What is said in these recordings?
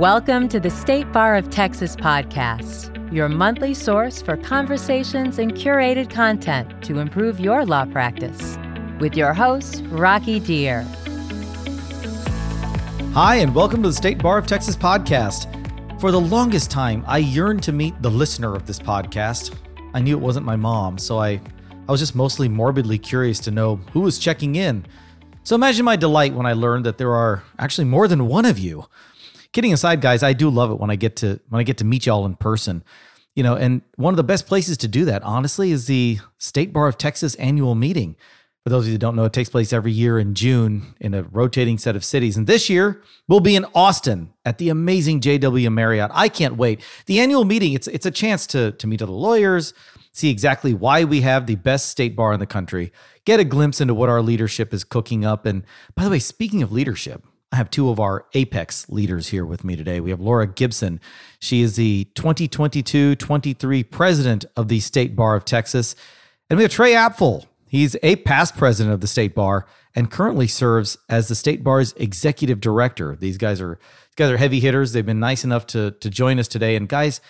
Welcome to the State Bar of Texas podcast, your monthly source for conversations and curated content to improve your law practice. With your host, Rocky Dhir. Hi, and welcome to the State Bar of Texas podcast. For the longest time, I yearned to meet the listener of this podcast. I knew it wasn't my mom, so I, I was just mostly morbidly curious to know who was checking in. So imagine my delight when I learned that there are actually more than one of you kidding aside, guys, I do love it when I get to when I get to meet y'all in person. You know, and one of the best places to do that, honestly, is the State Bar of Texas annual meeting. For those of you that don't know, it takes place every year in June in a rotating set of cities. And this year, we'll be in Austin at the amazing JW Marriott. I can't wait. The annual meeting, it's it's a chance to, to meet other lawyers, see exactly why we have the best state bar in the country, get a glimpse into what our leadership is cooking up. And by the way, speaking of leadership, I have two of our Apex leaders here with me today. We have Laura Gibson. She is the 2022 23 president of the State Bar of Texas. And we have Trey Apffel. He's a past president of the State Bar and currently serves as the State Bar's executive director. These guys are these guys are heavy hitters. They've been nice enough to, to join us today. And guys,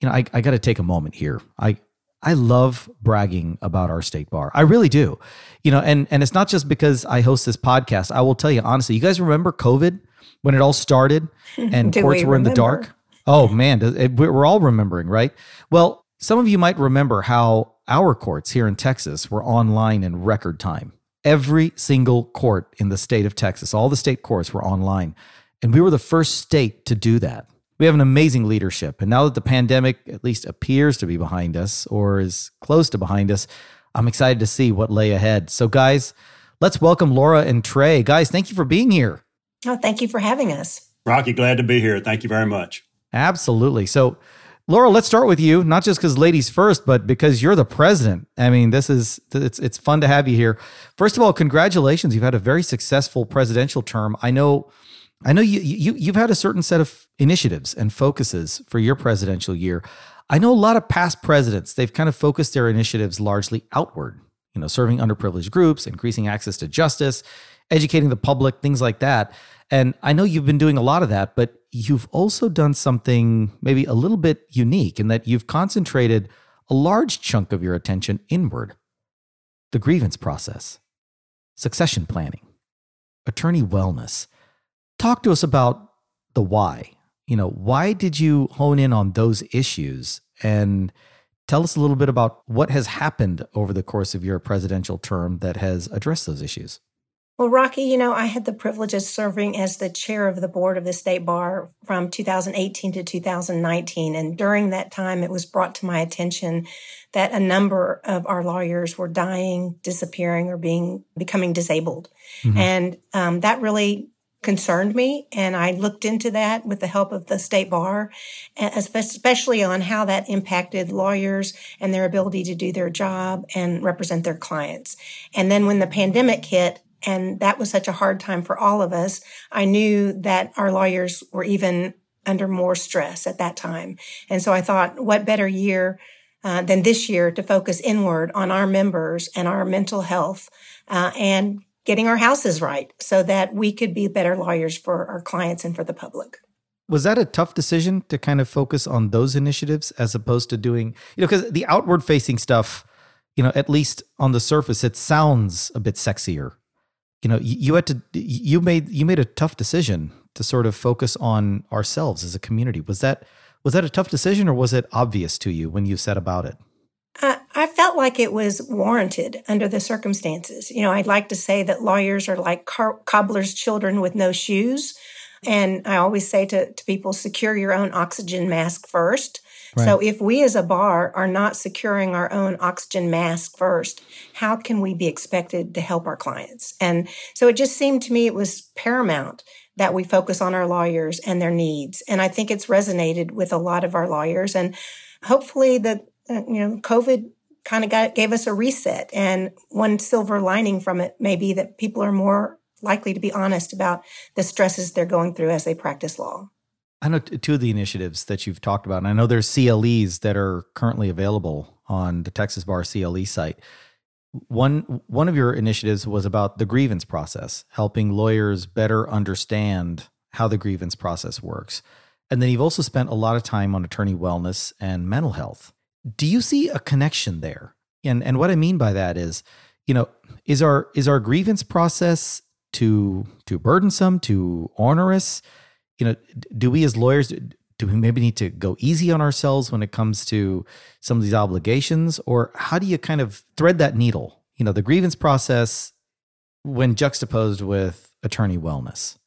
you know, I, I got to take a moment here. I I love bragging about our state bar. I really do. You know, and and it's not just because I host this podcast. I will tell you honestly, you guys remember COVID when it all started and courts were in the dark? Oh man, it, we're all remembering, right? Well, some of you might remember how our courts here in Texas were online in record time. Every single court in the state of Texas, all the state courts were online. And we were the first state to do that we have an amazing leadership. And now that the pandemic at least appears to be behind us or is close to behind us, I'm excited to see what lay ahead. So, guys, let's welcome Laura and Trey. Guys, thank you for being here. Oh, thank you for having us. Rocky, glad to be here. Thank you very much. Absolutely. So, Laura, let's start with you, not just because ladies first, but because you're the president. I mean, this is it's it's fun to have you here. First of all, congratulations. You've had a very successful presidential term. I know I know you, you you've had a certain set of initiatives and focuses for your presidential year. I know a lot of past presidents, they've kind of focused their initiatives largely outward, you know, serving underprivileged groups, increasing access to justice, educating the public, things like that. And I know you've been doing a lot of that, but you've also done something maybe a little bit unique in that you've concentrated a large chunk of your attention inward the grievance process, succession planning, attorney wellness talk to us about the why. You know, why did you hone in on those issues? And tell us a little bit about what has happened over the course of your presidential term that has addressed those issues. Well, Rocky, you know, I had the privilege of serving as the chair of the board of the state bar from 2018 to 2019. And during that time, it was brought to my attention that a number of our lawyers were dying, disappearing, or being becoming disabled. Mm-hmm. And um, that really concerned me. And I looked into that with the help of the state bar, especially on how that impacted lawyers and their ability to do their job and represent their clients. And then when the pandemic hit, and that was such a hard time for all of us, I knew that our lawyers were even under more stress at that time. And so I thought, what better year uh, than this year to focus inward on our members and our mental health uh, and getting our houses right so that we could be better lawyers for our clients and for the public. Was that a tough decision to kind of focus on those initiatives as opposed to doing, you know, because the outward facing stuff, you know, at least on the surface, it sounds a bit sexier. You know, you had to, you made, you made a tough decision to sort of focus on ourselves as a community. Was that, was that a tough decision or was it obvious to you when you set about it? I felt like it was warranted under the circumstances. You know, I'd like to say that lawyers are like car- cobbler's children with no shoes. And I always say to, to people, secure your own oxygen mask first. Right. So if we as a bar are not securing our own oxygen mask first, how can we be expected to help our clients? And so it just seemed to me it was paramount that we focus on our lawyers and their needs. And I think it's resonated with a lot of our lawyers. And hopefully the Uh, you know, COVID kind of got, gave us a reset. And one silver lining from it may be that people are more likely to be honest about the stresses they're going through as they practice law. I know two of the initiatives that you've talked about, and I know there's CLEs that are currently available on the Texas Bar CLE site. One one of your initiatives was about the grievance process, helping lawyers better understand how the grievance process works. And then you've also spent a lot of time on attorney wellness and mental health. Do you see a connection there? And and what I mean by that is, you know, is our is our grievance process too too burdensome, too onerous? You know, do we as lawyers do we maybe need to go easy on ourselves when it comes to some of these obligations or how do you kind of thread that needle? You know, the grievance process when juxtaposed with attorney wellness.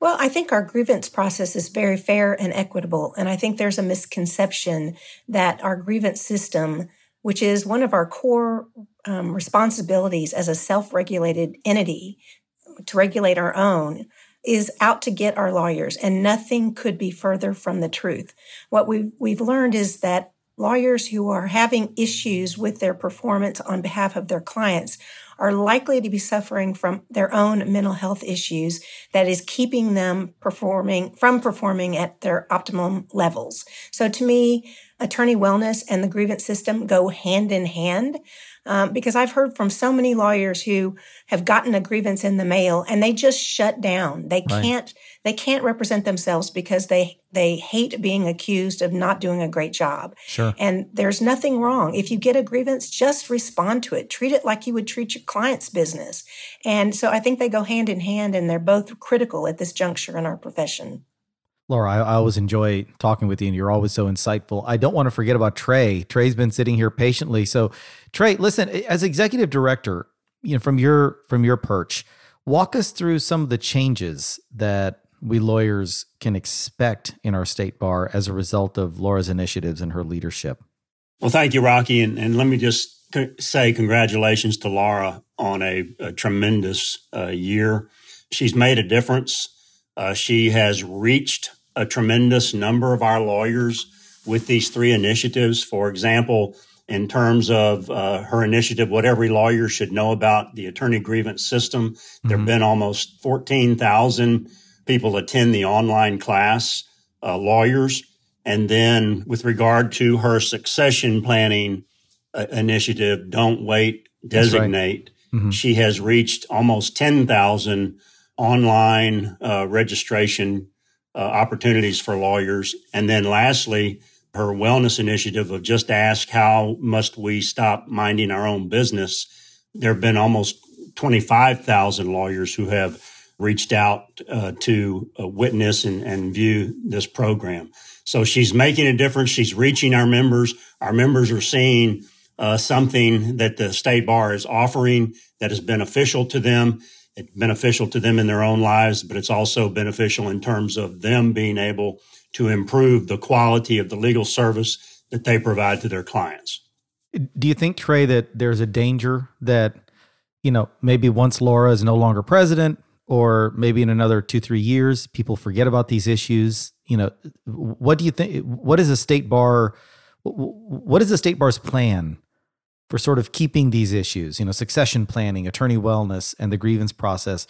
Well, I think our grievance process is very fair and equitable. And I think there's a misconception that our grievance system, which is one of our core um, responsibilities as a self regulated entity to regulate our own, is out to get our lawyers. And nothing could be further from the truth. What we've, we've learned is that lawyers who are having issues with their performance on behalf of their clients are likely to be suffering from their own mental health issues that is keeping them performing from performing at their optimum levels. So to me, attorney wellness and the grievance system go hand in hand. Um, because I've heard from so many lawyers who have gotten a grievance in the mail and they just shut down. They right. can't they can't represent themselves because they they hate being accused of not doing a great job. Sure. And there's nothing wrong. If you get a grievance, just respond to it. Treat it like you would treat your client's business. And so I think they go hand in hand and they're both critical at this juncture in our profession. Laura, I, I, always enjoy talking with you, and you're always so insightful. I don't want to forget about Trey. Trey's been sitting here patiently. So, Trey, listen, as executive director, you know, from your from your perch, walk us through some of the changes that we lawyers can expect in our state bar as a result of Laura's initiatives and her leadership. Well, thank you, Rocky, and, and let me just say congratulations to Laura on a, a tremendous uh, year. She's made a difference. Uh, she has reached a tremendous number of our lawyers with these three initiatives. For example, in terms of uh, her initiative, what every lawyer should know about the attorney grievance system, mm-hmm. there have been almost 14,000 people attend the online class, uh, lawyers. And then with regard to her succession planning uh, initiative, Don't Wait, Designate, right. mm-hmm. she has reached almost 10,000 online uh, registration uh, opportunities for lawyers. And then lastly, her wellness initiative of just ask how must we stop minding our own business. There have been almost 25,000 lawyers who have reached out uh, to uh, witness and, and view this program. So she's making a difference. She's reaching our members. Our members are seeing uh, something that the state bar is offering that is beneficial to them it's beneficial to them in their own lives, but it's also beneficial in terms of them being able to improve the quality of the legal service that they provide to their clients. Do you think, Trey, that there's a danger that, you know, maybe once Laura is no longer president, or maybe in another two, three years, people forget about these issues? You know, what do you think? What is a state bar? What is the state bar's plan for sort of keeping these issues, you know, succession planning, attorney wellness, and the grievance process,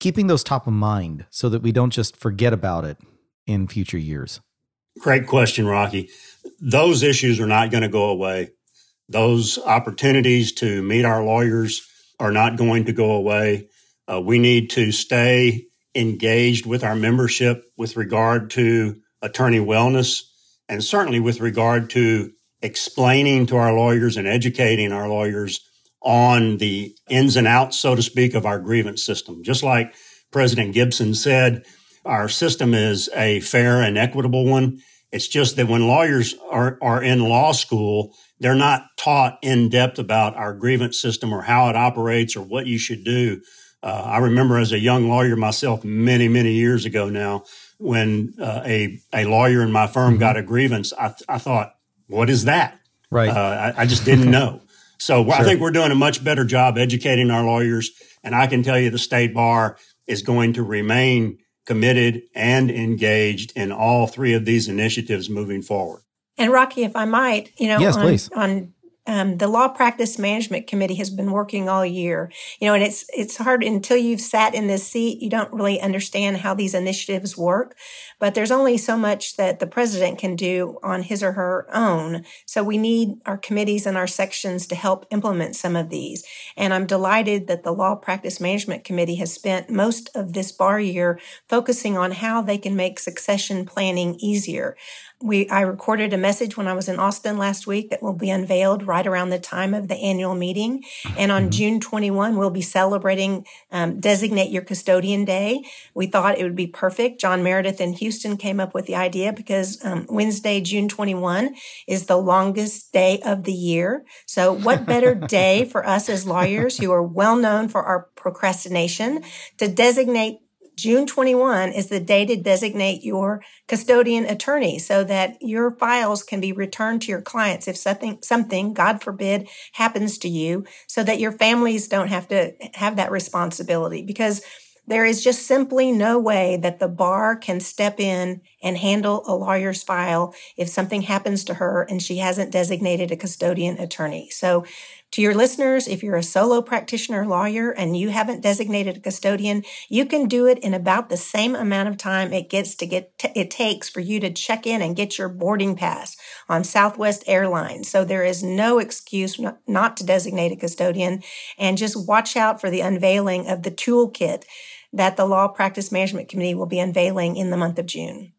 keeping those top of mind so that we don't just forget about it in future years? Great question, Rocky. Those issues are not going to go away. Those opportunities to meet our lawyers are not going to go away. Uh, we need to stay engaged with our membership with regard to attorney wellness and certainly with regard to explaining to our lawyers and educating our lawyers on the ins and outs, so to speak, of our grievance system. Just like President Gibson said, our system is a fair and equitable one. It's just that when lawyers are, are in law school, they're not taught in depth about our grievance system or how it operates or what you should do. Uh, I remember as a young lawyer myself many, many years ago now, when uh, a, a lawyer in my firm mm-hmm. got a grievance, I, I thought, what is that? Right. Uh, I, I, just didn't know. So sure. I think we're doing a much better job educating our lawyers. And I can tell you the state bar is going to remain committed and engaged in all three of these initiatives moving forward. And Rocky, if I might, you know, yes, on, please. on um, the law practice management committee has been working all year. You know and it's it's hard until you've sat in this seat you don't really understand how these initiatives work. But there's only so much that the president can do on his or her own. So we need our committees and our sections to help implement some of these. And i'm delighted that the law practice management committee has spent most of this bar year focusing on how they can make succession planning easier we I recorded a message when I was in Austin last week that will be unveiled right around the time of the annual meeting. And on mm-hmm. June 21, we'll be celebrating um, Designate Your Custodian Day. We thought it would be perfect. John Meredith in Houston came up with the idea because um, Wednesday, June 21, is the longest day of the year. So, what better day for us as lawyers who are well known for our procrastination to designate June 21 is the day to designate your custodian attorney so that your files can be returned to your clients if something, something, God forbid, happens to you so that your families don't have to have that responsibility because there is just simply no way that the bar can step in and handle a lawyer's file if something happens to her and she hasn't designated a custodian attorney. So to your listeners, if you're a solo practitioner lawyer and you haven't designated a custodian, you can do it in about the same amount of time it gets to get t- it takes for you to check in and get your boarding pass on Southwest Airlines. So there is no excuse not, not to designate a custodian and just watch out for the unveiling of the toolkit that the Law Practice Management Committee will be unveiling in the month of June.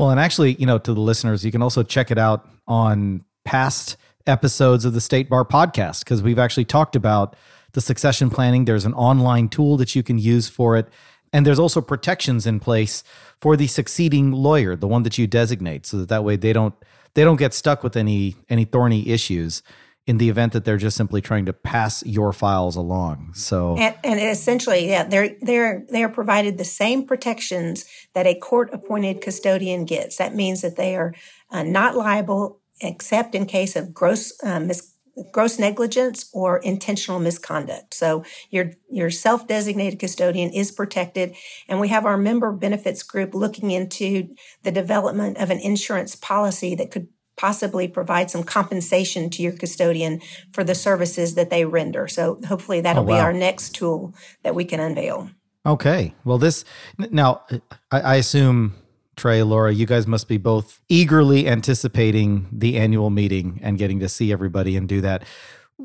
Well, and actually, you know, to the listeners, you can also check it out on past episodes of the State Bar podcast because we've actually talked about the succession planning. There's an online tool that you can use for it. And there's also protections in place for the succeeding lawyer, the one that you designate, so that that way they don't they don't get stuck with any any thorny issues in the event that they're just simply trying to pass your files along. So and, and essentially, yeah, they're they're they are provided the same protections that a court appointed custodian gets. That means that they are uh, not liable except in case of gross uh, mis- gross negligence or intentional misconduct. So your your self-designated custodian is protected and we have our member benefits group looking into the development of an insurance policy that could possibly provide some compensation to your custodian for the services that they render. So hopefully that'll oh, wow. be our next tool that we can unveil. Okay. Well, this now I, I assume Trey, Laura, you guys must be both eagerly anticipating the annual meeting and getting to see everybody and do that.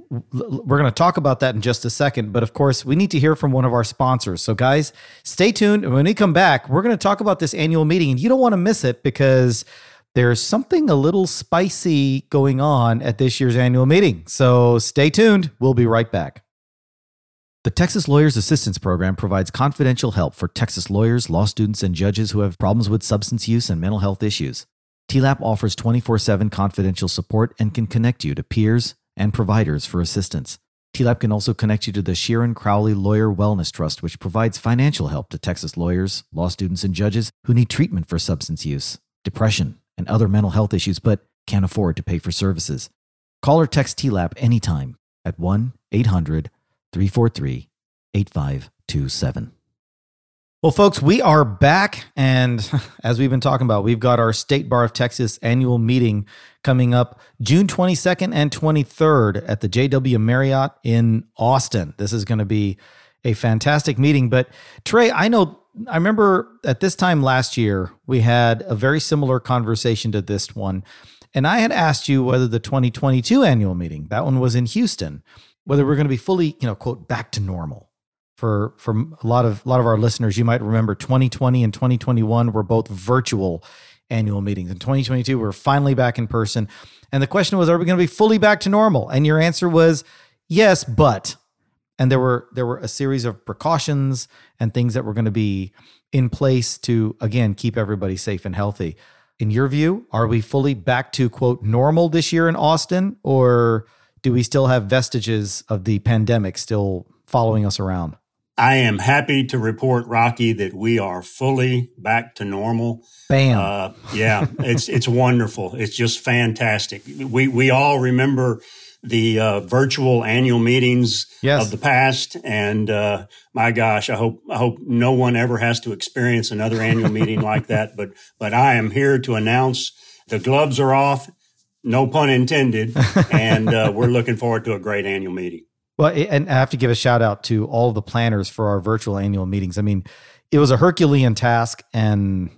We're going to talk about that in just a second, but of course, we need to hear from one of our sponsors. So, guys, stay tuned. When we come back, we're going to talk about this annual meeting, and you don't want to miss it because there's something a little spicy going on at this year's annual meeting. So, stay tuned. We'll be right back. The Texas Lawyers Assistance Program provides confidential help for Texas lawyers, law students, and judges who have problems with substance use and mental health issues. TLAP offers 24 7 confidential support and can connect you to peers and providers for assistance. TLAP can also connect you to the Sheeran Crowley Lawyer Wellness Trust, which provides financial help to Texas lawyers, law students, and judges who need treatment for substance use, depression, and other mental health issues but can't afford to pay for services. Call or text TLAP anytime at 1 800 343 8527. Well, folks, we are back. And as we've been talking about, we've got our State Bar of Texas annual meeting coming up June 22nd and 23rd at the JW Marriott in Austin. This is going to be a fantastic meeting. But Trey, I know, I remember at this time last year, we had a very similar conversation to this one. And I had asked you whether the 2022 annual meeting, that one was in Houston, whether we're going to be fully, you know, quote, back to normal. For for a lot of a lot of our listeners, you might remember 2020 and 2021 were both virtual annual meetings. In 2022, we're finally back in person. And the question was, are we going to be fully back to normal? And your answer was yes, but. And there were there were a series of precautions and things that were going to be in place to again keep everybody safe and healthy. In your view, are we fully back to quote normal this year in Austin or do we still have vestiges of the pandemic still following us around? I am happy to report, Rocky, that we are fully back to normal. Bam! Uh, yeah, it's it's wonderful. It's just fantastic. We we all remember the uh, virtual annual meetings yes. of the past, and uh, my gosh, I hope I hope no one ever has to experience another annual meeting like that. But but I am here to announce the gloves are off No pun intended. and uh, we're looking forward to a great annual meeting. Well, and I have to give a shout out to all the planners for our virtual annual meetings. I mean, it was a Herculean task, and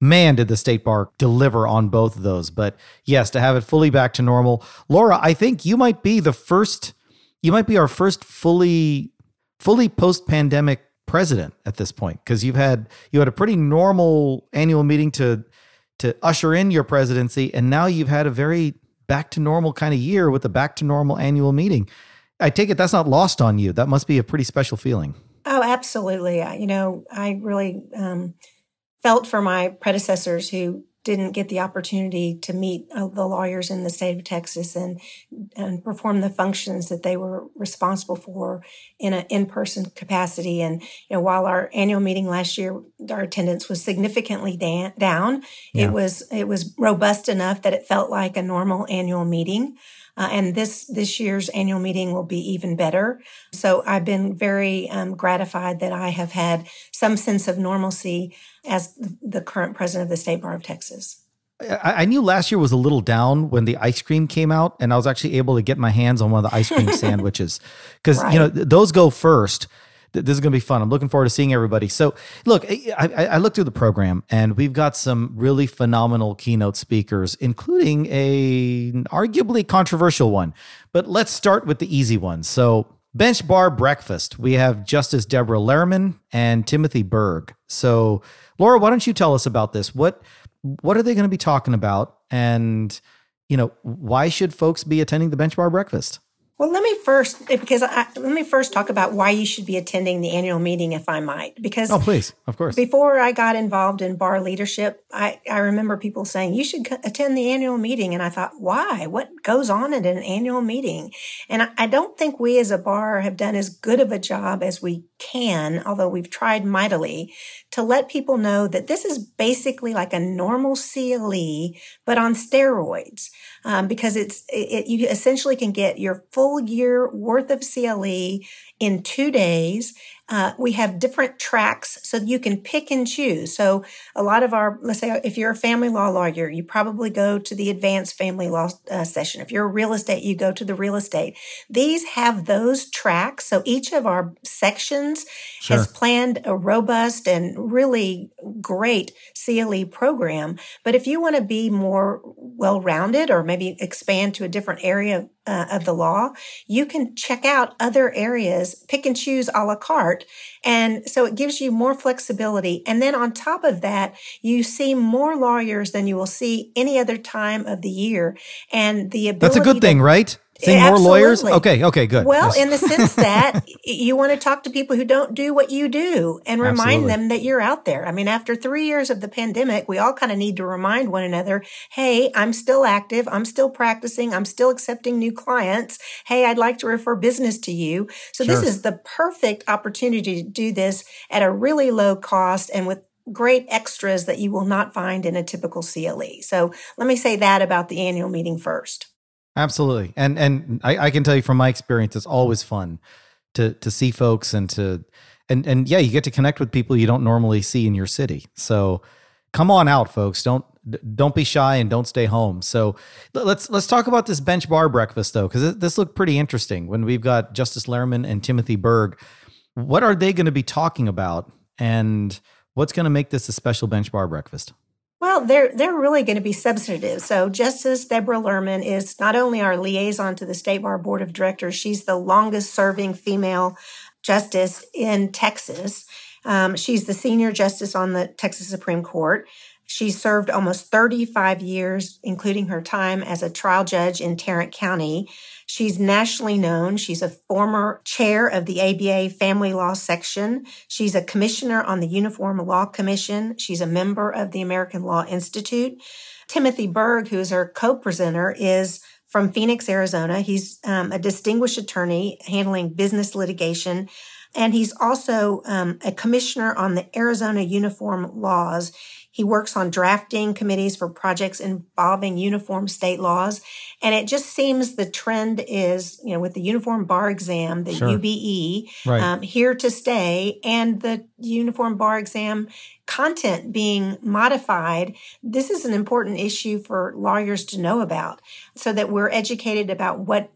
man, did the state bar deliver on both of those. But yes, to have it fully back to normal, Laura, I think you might be the first. You might be our first fully, fully post pandemic president at this point because you've had you had a pretty normal annual meeting to to usher in your presidency, and now you've had a very back to normal kind of year with the back to normal annual meeting. I take it that's not lost on you. That must be a pretty special feeling. Oh, absolutely. You know, I really um, felt for my predecessors who didn't get the opportunity to meet uh, the lawyers in the state of Texas and and perform the functions that they were responsible for in an in-person capacity. And you know, while our annual meeting last year, our attendance was significantly da- down, yeah. it was it was robust enough that it felt like a normal annual meeting. Uh, and this this year's annual meeting will be even better. So I've been very um, gratified that I have had some sense of normalcy as the current president of the State Bar of Texas. I knew last year was a little down when the ice cream came out, and I was actually able to get my hands on one of the ice cream sandwiches because right. you know those go first this is going to be fun. I'm looking forward to seeing everybody. So, look, I, I, looked through the program, and we've got some really phenomenal keynote speakers, including a arguably controversial one. But let's start with the easy one. So, bench bar breakfast. We have Justice Deborah Lehrmann and Timothy Berg. So, Laura, why don't you tell us about this? What what are they going to be talking about, and you know, why should folks be attending the bench bar breakfast? Well, let me first, because I, let me first talk about why you should be attending the annual meeting, if I might. Because oh, please, of course. Before I got involved in bar leadership, I, I remember people saying you should attend the annual meeting, and I thought, why? What goes on at an annual meeting? And I, I don't think we as a bar have done as good of a job as we can, although we've tried mightily, to let people know that this is basically like a normal CLE, but on steroids um, because it's it, you essentially can get your full year worth of CLE in two days uh, we have different tracks so you can pick and choose. So a lot of our, let's say if you're a family law lawyer, you probably go to the advanced family law uh, session. If you're a real estate, you go to the real estate. These have those tracks. So each of our sections sure. has planned a robust and really great CLE program. But if you want to be more well-rounded or maybe expand to a different area uh, of the law, you can check out other areas, pick and choose a la carte. And so it gives you more flexibility. And then on top of that, you see more lawyers than you will see any other time of the year. And the ability That's a good to, thing, right? Seeing more lawyers? Okay, okay, good. Well, yes. in the sense that you want to talk to people who don't do what you do and remind Absolutely. them that you're out there. I mean, after three years of the pandemic, we all kind of need to remind one another, hey, I'm still active. I'm still practicing. I'm still accepting new clients. Hey, I'd like to refer business to you. So sure. this is the perfect opportunity to do this at a really low cost and with great extras that you will not find in a typical CLE. So let me say that about the annual meeting first. Absolutely, and and I, I, can tell you from my experience, it's always fun to to see folks and to and and yeah, you get to connect with people you don't normally see in your city. So come on out, folks. Don't don't be shy and don't stay home. So let's let's talk about this bench bar breakfast though, because this looked pretty interesting. When we've got Justice Lehrmann and Timothy Berg, what are they going to be talking about, and what's going to make this a special bench bar breakfast? Well, they're they're really going to be substantive. So Justice Deborah Lehrmann is not only our liaison to the State Bar Board of Directors, she's the longest serving female justice in Texas. Um, she's the senior justice on the Texas Supreme Court. She served almost 35 years, including her time as a trial judge in Tarrant County. She's nationally known. She's a former chair of the ABA Family Law Section. She's a commissioner on the Uniform Law Commission. She's a member of the American Law Institute. Timothy Berg, who is her co-presenter, is from Phoenix, Arizona. He's um, a distinguished attorney handling business litigation. And he's also um, a commissioner on the Arizona Uniform Laws. He works on drafting committees for projects involving uniform state laws. And it just seems the trend is, you know, with the uniform bar exam, the sure. UBE, right. um, here to stay, and the uniform bar exam content being modified, this is an important issue for lawyers to know about so that we're educated about what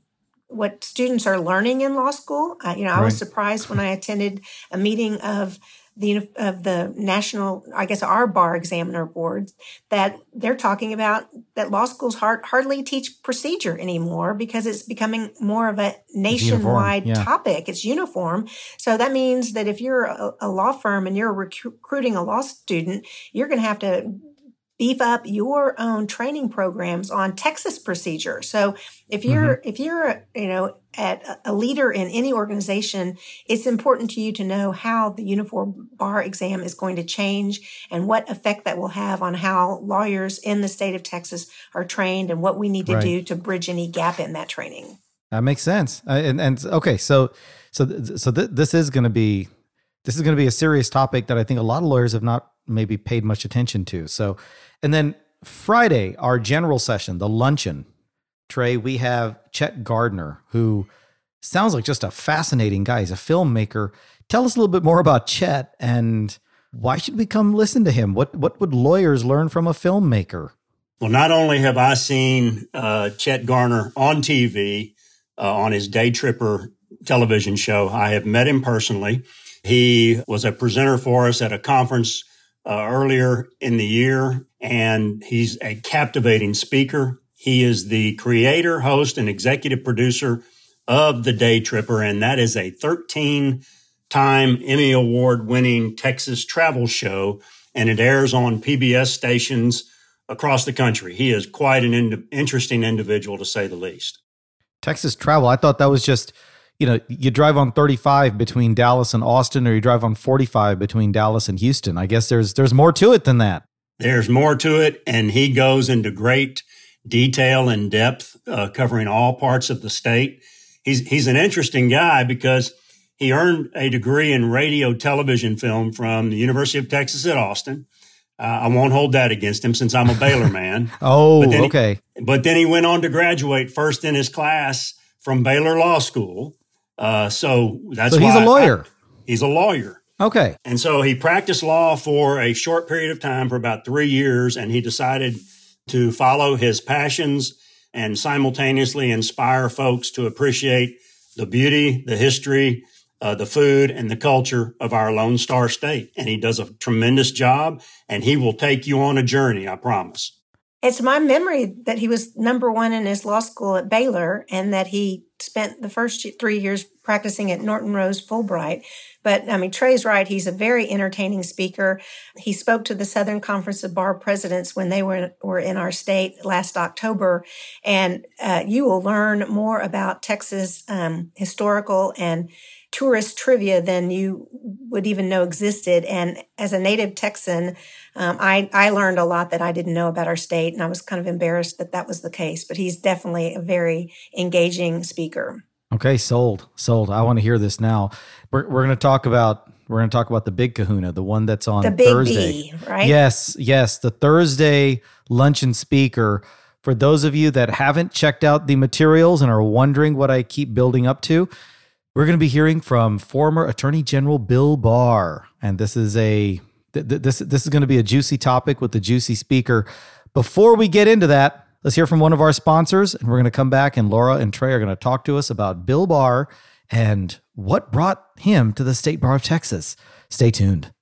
what students are learning in law school. Uh, you know, I right. was surprised when I attended a meeting of the of the national, I guess, our bar examiner boards that they're talking about that law schools hard, hardly teach procedure anymore because it's becoming more of a nationwide yeah. topic. It's uniform, so that means that if you're a, a law firm and you're recruiting a law student, you're going to have to beef up your own training programs on Texas procedure. So if you're mm-hmm. if you're you know at a leader in any organization, it's important to you to know how the uniform bar exam is going to change and what effect that will have on how lawyers in the state of Texas are trained and what we need to right. do to bridge any gap in that training. That makes sense. Uh, and, and okay, so so th- so th- this is going to be this is going to be a serious topic that I think a lot of lawyers have not maybe paid much attention to. So and then Friday, our general session, the luncheon, Trey, we have Chet Garner, who sounds like just a fascinating guy. He's a filmmaker. Tell us a little bit more about Chet and why should we come listen to him? What what would lawyers learn from a filmmaker? Well, not only have I seen uh, Chet Garner on TV uh, on his Daytripper television show, I have met him personally. He was a presenter for us at a conference uh, earlier in the year, and he's a captivating speaker. He is the creator, host, and executive producer of The Daytripper, and that is a 13 time Emmy Award winning Texas travel show, and it airs on PBS stations across the country. He is quite an in- interesting individual, to say the least. Texas travel, I thought that was just you know, you drive on 35 between Dallas and Austin, or you drive on 45 between Dallas and Houston. I guess there's there's more to it than that. There's more to it, and he goes into great detail and depth, uh, covering all parts of the state. He's he's an interesting guy because he earned a degree in radio, television, film from the University of Texas at Austin. Uh, I won't hold that against him since I'm a Baylor man. oh, but okay. He, but then he went on to graduate first in his class from Baylor Law School uh, so that's so he's a lawyer. I, he's a lawyer. Okay. And so he practiced law for a short period of time, for about three years, and he decided to follow his passions and simultaneously inspire folks to appreciate the beauty, the history, uh, the food, and the culture of our Lone Star State. And he does a tremendous job, and he will take you on a journey, I promise. It's my memory that he was number one in his law school at Baylor and that he spent the first three years practicing at Norton Rose Fulbright. But I mean, Trey's right. He's a very entertaining speaker. He spoke to the Southern Conference of Bar Presidents when they were, were in our state last October. And uh, you will learn more about Texas um, historical and tourist trivia than you would even know existed. And as a native Texan, um, I, I learned a lot that I didn't know about our state, and I was kind of embarrassed that that was the case. But he's definitely a very engaging speaker. Okay, sold, sold. I want to hear this now. We're we're going to talk about we're going to talk about the big Kahuna, the one that's on the big Thursday, B, right? Yes, yes, the Thursday luncheon speaker. For those of you that haven't checked out the materials and are wondering what I keep building up to, we're going to be hearing from former Attorney General Bill Barr, and this is a th- th- this this is going to be a juicy topic with the juicy speaker. Before we get into that, let's hear from one of our sponsors, and we're going to come back, and Laura and Trey are going to talk to us about Bill Barr and what brought him to the State Bar of Texas. Stay tuned.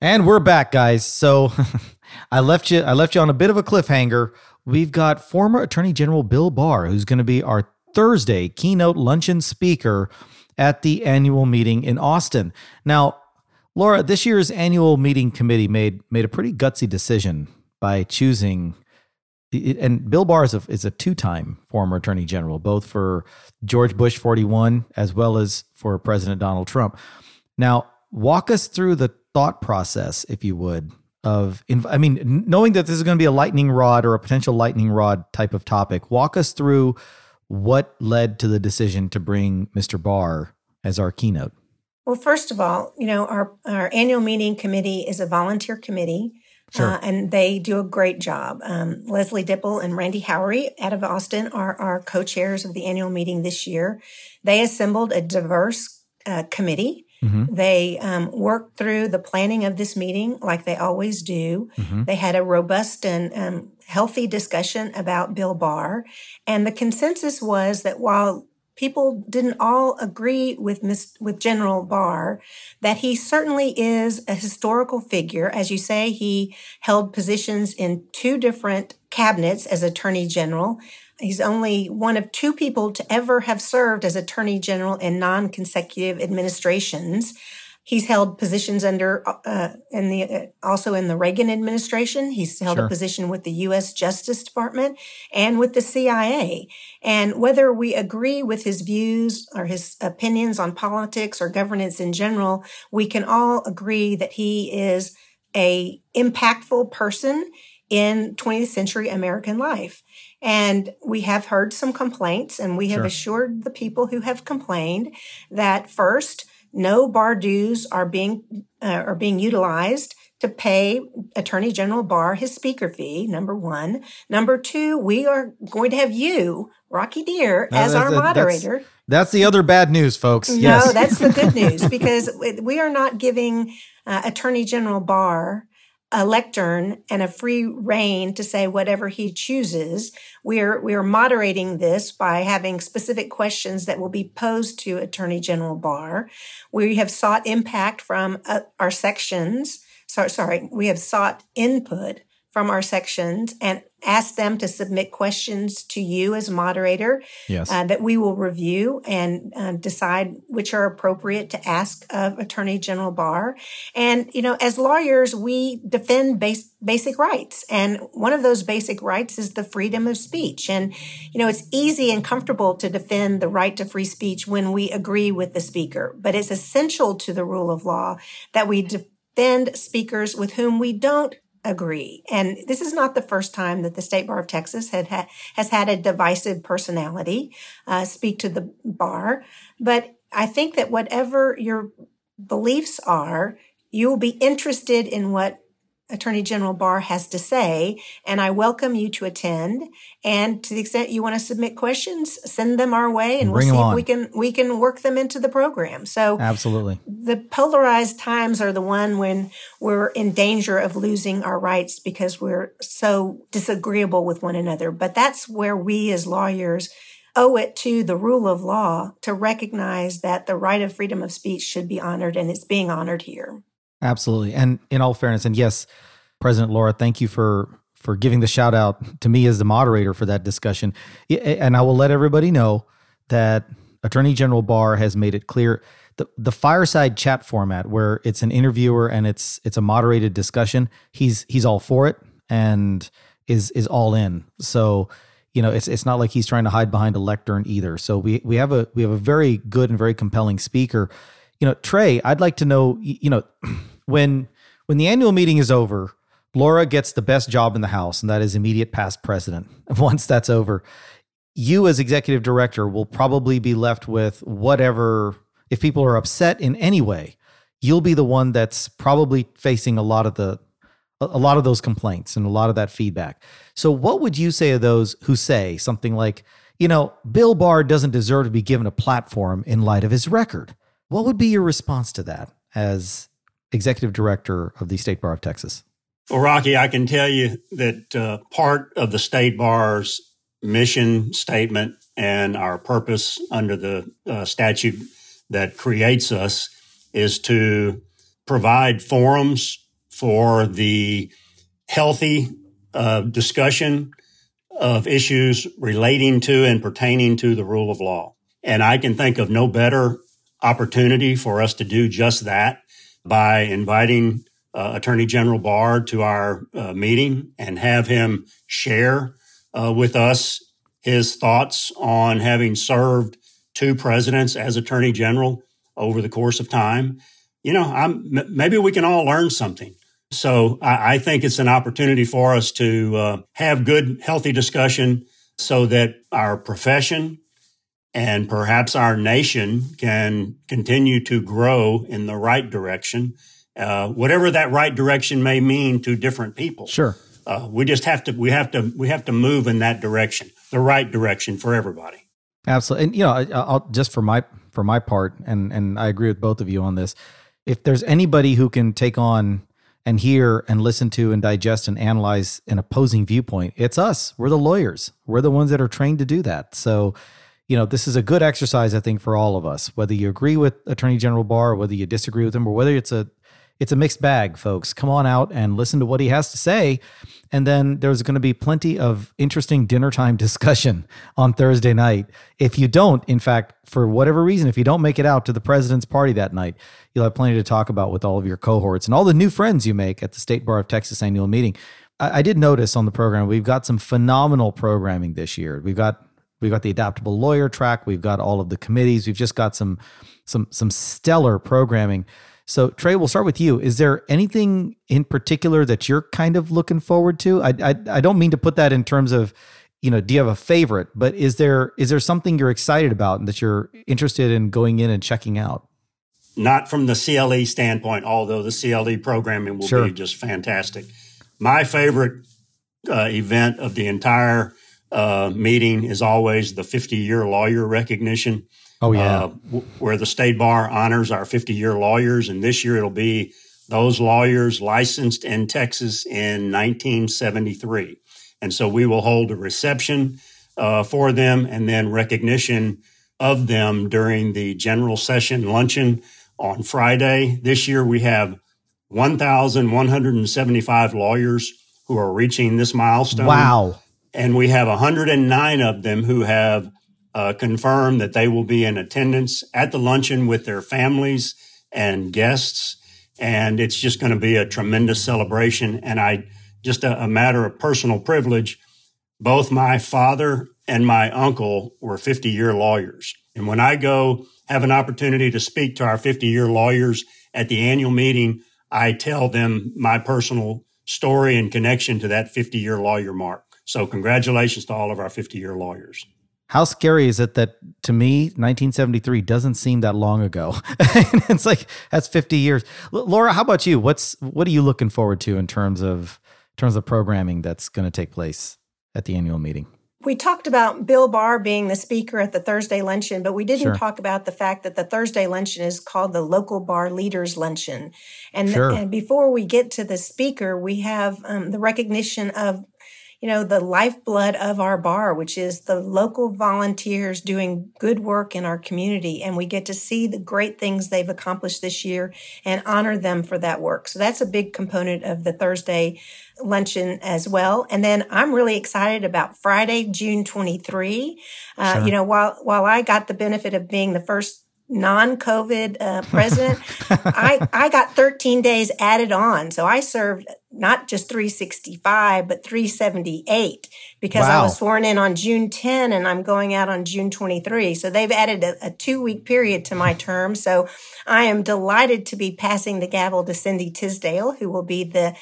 And we're back, guys. So I left you I left you on a bit of a cliffhanger. We've got former Attorney General Bill Barr, who's going to be our Thursday keynote luncheon speaker at the annual meeting in Austin. Now, Laura, this year's annual meeting committee made made a pretty gutsy decision by choosing and Bill Barr is a, is a two-time former attorney general, both for George Bush 41 as well as for President Donald Trump. Now, walk us through the thought process, if you would, of I mean, knowing that this is going to be a lightning rod or a potential lightning rod type of topic. Walk us through what led to the decision to bring Mr. Barr as our keynote? Well, first of all, you know, our, our annual meeting committee is a volunteer committee. Sure. Uh, and they do a great job. Um, Leslie Dipple and Randy Howry out of Austin are our co-chairs of the annual meeting this year. They assembled a diverse uh, committee. Mm-hmm. They um, worked through the planning of this meeting like they always do. Mm-hmm. They had a robust and um, healthy discussion about Bill Barr. And the consensus was that while people didn't all agree with Ms., with General Barr that he certainly is a historical figure. As you say, he held positions in two different cabinets as Attorney General. He's only one of two people to ever have served as Attorney General in non-consecutive administrations. He's held positions under uh, in the uh, also in the Reagan administration. He's held sure. a position with the U.S. Justice Department and with the CIA. And whether we agree with his views or his opinions on politics or governance in general, we can all agree that he is a impactful person in 20th century American life. And we have heard some complaints and we have sure. assured the people who have complained that first, no bar dues are being uh, are being utilized to pay Attorney General Barr his speaker fee. Number one. Number two, we are going to have you, Rocky Dhir, no, as our moderator. That's, that's, the other bad news, folks. No, yes. that's the good news because we are not giving uh, Attorney General Barr a lectern and a free reign to say whatever he chooses. We're, we're moderating this by having specific questions that will be posed to Attorney General Barr. We have sought impact from uh, our sections. Sorry, sorry, we have sought input from our sections and ask them to submit questions to you as moderator yes. uh, that we will review and uh, decide which are appropriate to ask of attorney general barr. And you know as lawyers we defend base, basic rights. And one of those basic rights is the freedom of speech. And you know it's easy and comfortable to defend the right to free speech when we agree with the speaker. But it's essential to the rule of law that we defend speakers with whom we don't agree. And this is not the first time that the State Bar of Texas had ha- has had a divisive personality uh, speak to the bar. But I think that whatever your beliefs are, you will be interested in what Attorney General Barr has to say, and I welcome you to attend. And to the extent you want to submit questions, send them our way, and Bring we'll see if on. we can we can work them into the program. So absolutely, the polarized times are the one when we're in danger of losing our rights because we're so disagreeable with one another. But that's where we as lawyers owe it to the rule of law to recognize that the right of freedom of speech should be honored, and it's being honored here. Absolutely. And in all fairness, and yes, President Laura, thank you for for giving the shout out to me as the moderator for that discussion. And I will let everybody know that Attorney General Barr has made it clear the the fireside chat format where it's an interviewer and it's it's a moderated discussion. He's he's all for it and is is all in. So you know it's it's not like he's trying to hide behind a lectern either. So we we have a we have a very good and very compelling speaker. You know, Trey, I'd like to know you know when when the annual meeting is over, Laura gets the best job in the house, and that is immediate past president. Once that's over, you as executive director will probably be left with whatever. If people are upset in any way, you'll be the one that's probably facing a lot of the a lot of those complaints and a lot of that feedback. So, what would you say to those who say something like, you know, Bill Barr doesn't deserve to be given a platform in light of his record? What would be your response to that as executive director of the State Bar of Texas? Well, Rocky, I can tell you that uh, part of the State Bar's mission statement and our purpose under the uh, statute that creates us is to provide forums for the healthy uh, discussion of issues relating to and pertaining to the rule of law. And I can think of no better opportunity for us to do just that by inviting uh, Attorney General Barr to our uh, meeting and have him share uh, with us his thoughts on having served two presidents as Attorney General over the course of time. You know, I'm, maybe we can all learn something. So I, I think it's an opportunity for us to uh, have good, healthy discussion so that our profession and perhaps our nation can continue to grow in the right direction uh, whatever that right direction may mean to different people. Sure. Uh, we just have to we have to we have to move in that direction, the right direction for everybody. Absolutely, and you know, I, I'll just for my for my part, and and I agree with both of you on this. If there's anybody who can take on and hear and listen to and digest and analyze an opposing viewpoint, it's us. We're the lawyers. We're the ones that are trained to do that. So, you know, this is a good exercise, I think, for all of us. Whether you agree with Attorney General Barr, whether you disagree with him, or whether it's a it's a mixed bag, folks. Come on out and listen to what he has to say. And then there's going to be plenty of interesting dinner time discussion on Thursday night. If you don't, in fact, for whatever reason, if you don't make it out to the president's party that night, you'll have plenty to talk about with all of your cohorts and all the new friends you make at the State Bar of Texas annual meeting. I, I did notice on the program, we've got some phenomenal programming this year. We've got We've got the adaptable lawyer track. We've got all of the committees. We've just got some some some stellar programming. So Trey, we'll start with you. Is there anything in particular that you're kind of looking forward to? I, I I, don't mean to put that in terms of, you know, do you have a favorite? But is there is there something you're excited about and that you're interested in going in and checking out? Not from the CLE standpoint, although the CLE programming will sure. be just fantastic. My favorite uh, event of the entire uh, meeting is always the 50 year lawyer recognition. Oh yeah, uh, w- where the state bar honors our 50 year lawyers, and this year it'll be those lawyers licensed in Texas in 1973, and so we will hold a reception uh, for them and then recognition of them during the general session luncheon on Friday. This year we have 1,175 lawyers who are reaching this milestone. Wow. And we have 109 of them who have uh, confirmed that they will be in attendance at the luncheon with their families and guests. And it's just going to be a tremendous celebration. And I, just a, a matter of personal privilege, both my father and my uncle were 50 year lawyers. And when I go have an opportunity to speak to our 50 year lawyers at the annual meeting, I tell them my personal story and connection to that 50 year lawyer mark. So, congratulations to all of our 50 year lawyers. How scary is it that to me, 1973 doesn't seem that long ago? it's like that's 50 years. L- Laura, how about you? What's what are you looking forward to in terms of in terms of programming that's going to take place at the annual meeting? We talked about Bill Barr being the speaker at the Thursday luncheon, but we didn't sure. talk about the fact that the Thursday luncheon is called the Local Bar Leaders Luncheon. And, sure. and before we get to the speaker, we have um, the recognition of you know, the lifeblood of our bar, which is the local volunteers doing good work in our community. And we get to see the great things they've accomplished this year and honor them for that work. So that's a big component of the Thursday luncheon as well. And then I'm really excited about Friday, June 23. Uh, sure. You know, while, while I got the benefit of being the first non-COVID uh, president, I I got 13 days added on. So I served not just 365, but 378 because wow. I was sworn in on June 10 and I'm going out on June 23. So they've added a, a two week period to my term. So I am delighted to be passing the gavel to Cindy Tisdale, who will be the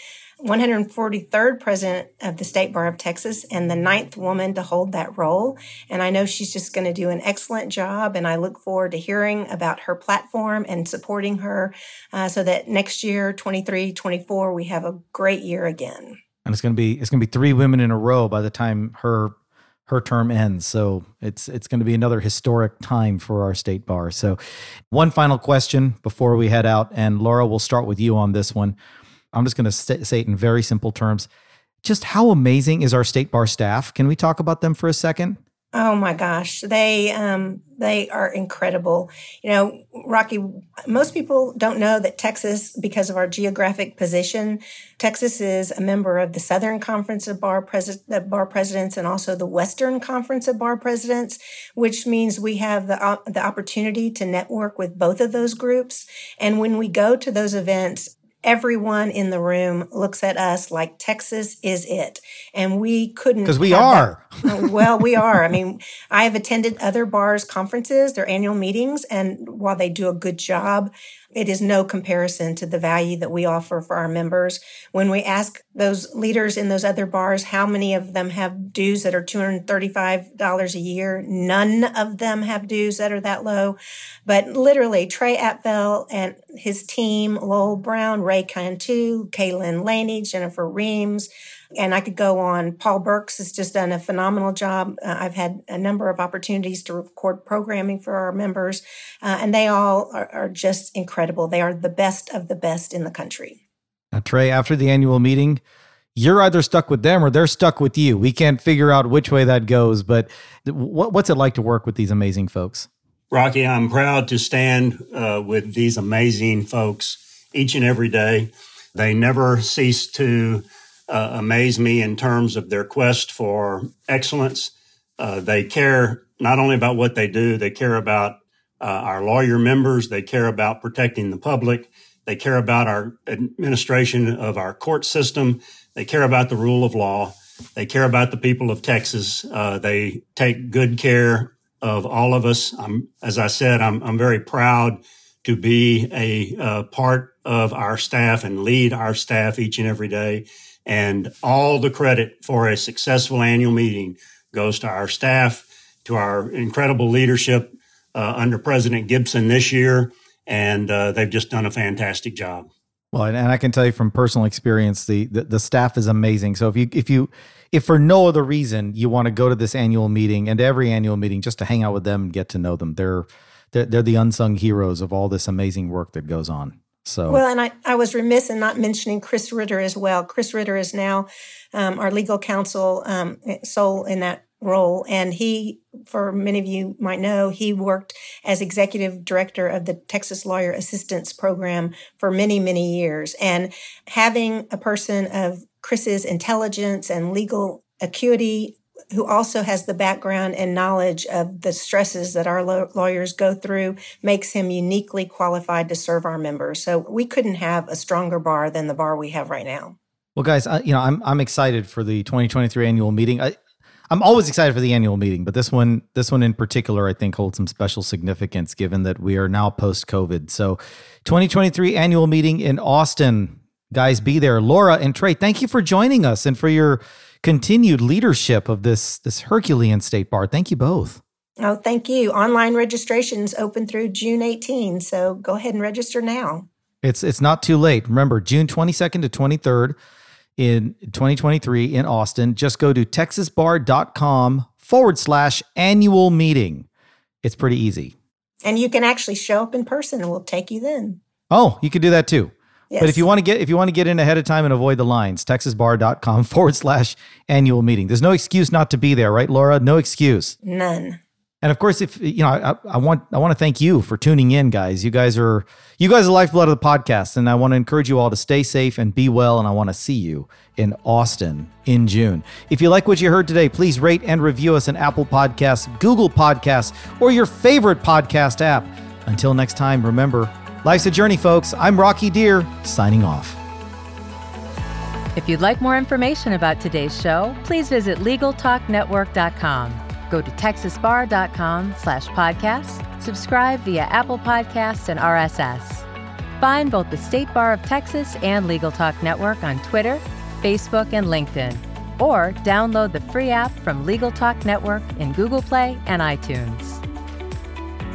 143rd president of the State Bar of Texas and the ninth woman to hold that role. And I know she's just going to do an excellent job. And I look forward to hearing about her platform and supporting her uh, so that next year, 23, 24, we have a great year again. And it's going to be it's going to be three women in a row by the time her her term ends. So it's it's going to be another historic time for our state bar. So one final question before we head out and Laura, we'll start with you on this one. I'm just going to say it in very simple terms. Just how amazing is our state bar staff? Can we talk about them for a second? Oh my gosh, they um, they are incredible. You know, Rocky. Most people don't know that Texas, because of our geographic position, Texas is a member of the Southern Conference of Bar, Pres- Bar Presidents and also the Western Conference of Bar Presidents, which means we have the the opportunity to network with both of those groups. And when we go to those events, everyone in the room looks at us like Texas is it. And we couldn't. Because we are. Uh, well, we are. I mean, I have attended other bars' conferences, their annual meetings, and while they do a good job, it is no comparison to the value that we offer for our members. When we ask those leaders in those other bars how many of them have dues that are $235 a year, none of them have dues that are that low. But literally, Trey Apffel and his team, Lowell Brown, Ray Cantu, Kaylin Laney, Jennifer Reams, and I could go on. Paul Burks has just done a phenomenal job. Uh, I've had a number of opportunities to record programming for our members, uh, and they all are, are, just incredible. They are the best of the best in the country. Now, Trey, after the annual meeting, you're either stuck with them or they're stuck with you. We can't figure out which way that goes, but what, what's it like to work with these amazing folks? Rocky, I'm proud to stand uh, with these amazing folks each and every day. They never cease to uh, amaze me in terms of their quest for excellence. Uh, they care not only about what they do, they care about uh, our lawyer members, they care about protecting the public, they care about our administration of our court system, they care about the rule of law, they care about the people of Texas. Uh, they take good care of all of us. I'm, as I said, I'm, I'm very proud to be a uh, part of our staff and lead our staff each and every day. And all the credit for a successful annual meeting goes to our staff, to our incredible leadership uh, under President Gibson this year. And uh, they've just done a fantastic job. Well, and I can tell you from personal experience, the, the, the staff is amazing. So if you if you if for no other reason you want to go to this annual meeting and every annual meeting just to hang out with them and get to know them, they're they're, they're the unsung heroes of all this amazing work that goes on. So well, and I, I was remiss in not mentioning Chris Ritter as well. Chris Ritter is now um, our legal counsel um, sole in that role, and he, for many of you might know, he worked as executive director of the Texas Lawyer Assistance Program for many many years, and having a person of Chris's intelligence and legal acuity who also has the background and knowledge of the stresses that our lawyers go through makes him uniquely qualified to serve our members. So we couldn't have a stronger bar than the bar we have right now. Well, guys, I, you know, I'm I'm excited for the 2023 annual meeting. I, I'm always excited for the annual meeting, but this one, this one in particular, I think holds some special significance given that we are now post COVID. So, 2023 annual meeting in Austin. Guys, be there. Laura and Trey, thank you for joining us and for your continued leadership of this this Herculean state bar. Thank you both. Oh, thank you. Online registrations open through June 18, so go ahead and register now. It's it's not too late. Remember, June 22nd to 23rd in 2023 in Austin. Just go to texasbar.com forward slash annual meeting. It's pretty easy. And you can actually show up in person and we'll take you then. Oh, you could do that too. Yes. But if you want to get if you want to get in ahead of time and avoid the lines, texasbar.com forward slash annual meeting. There's no excuse not to be there, right, Laura? No excuse. None. And of course, if you know, I, I, want I want to thank you for tuning in, guys. You guys are you guys are the lifeblood of the podcast, and I want to encourage you all to stay safe and be well. And I want to see you in Austin in June. If you like what you heard today, please rate and review us in Apple Podcasts, Google Podcasts, or your favorite podcast app. Until next time, remember Life's a journey, folks. I'm Rocky Dhir, signing off. If you'd like more information about today's show, please visit LegalTalkNetwork.com. Go to TexasBar.com slash podcast, subscribe via Apple Podcasts and RSS. Find both the State Bar of Texas and Legal Talk Network on Twitter, Facebook, and LinkedIn. Or download the free app from Legal Talk Network in Google Play and iTunes.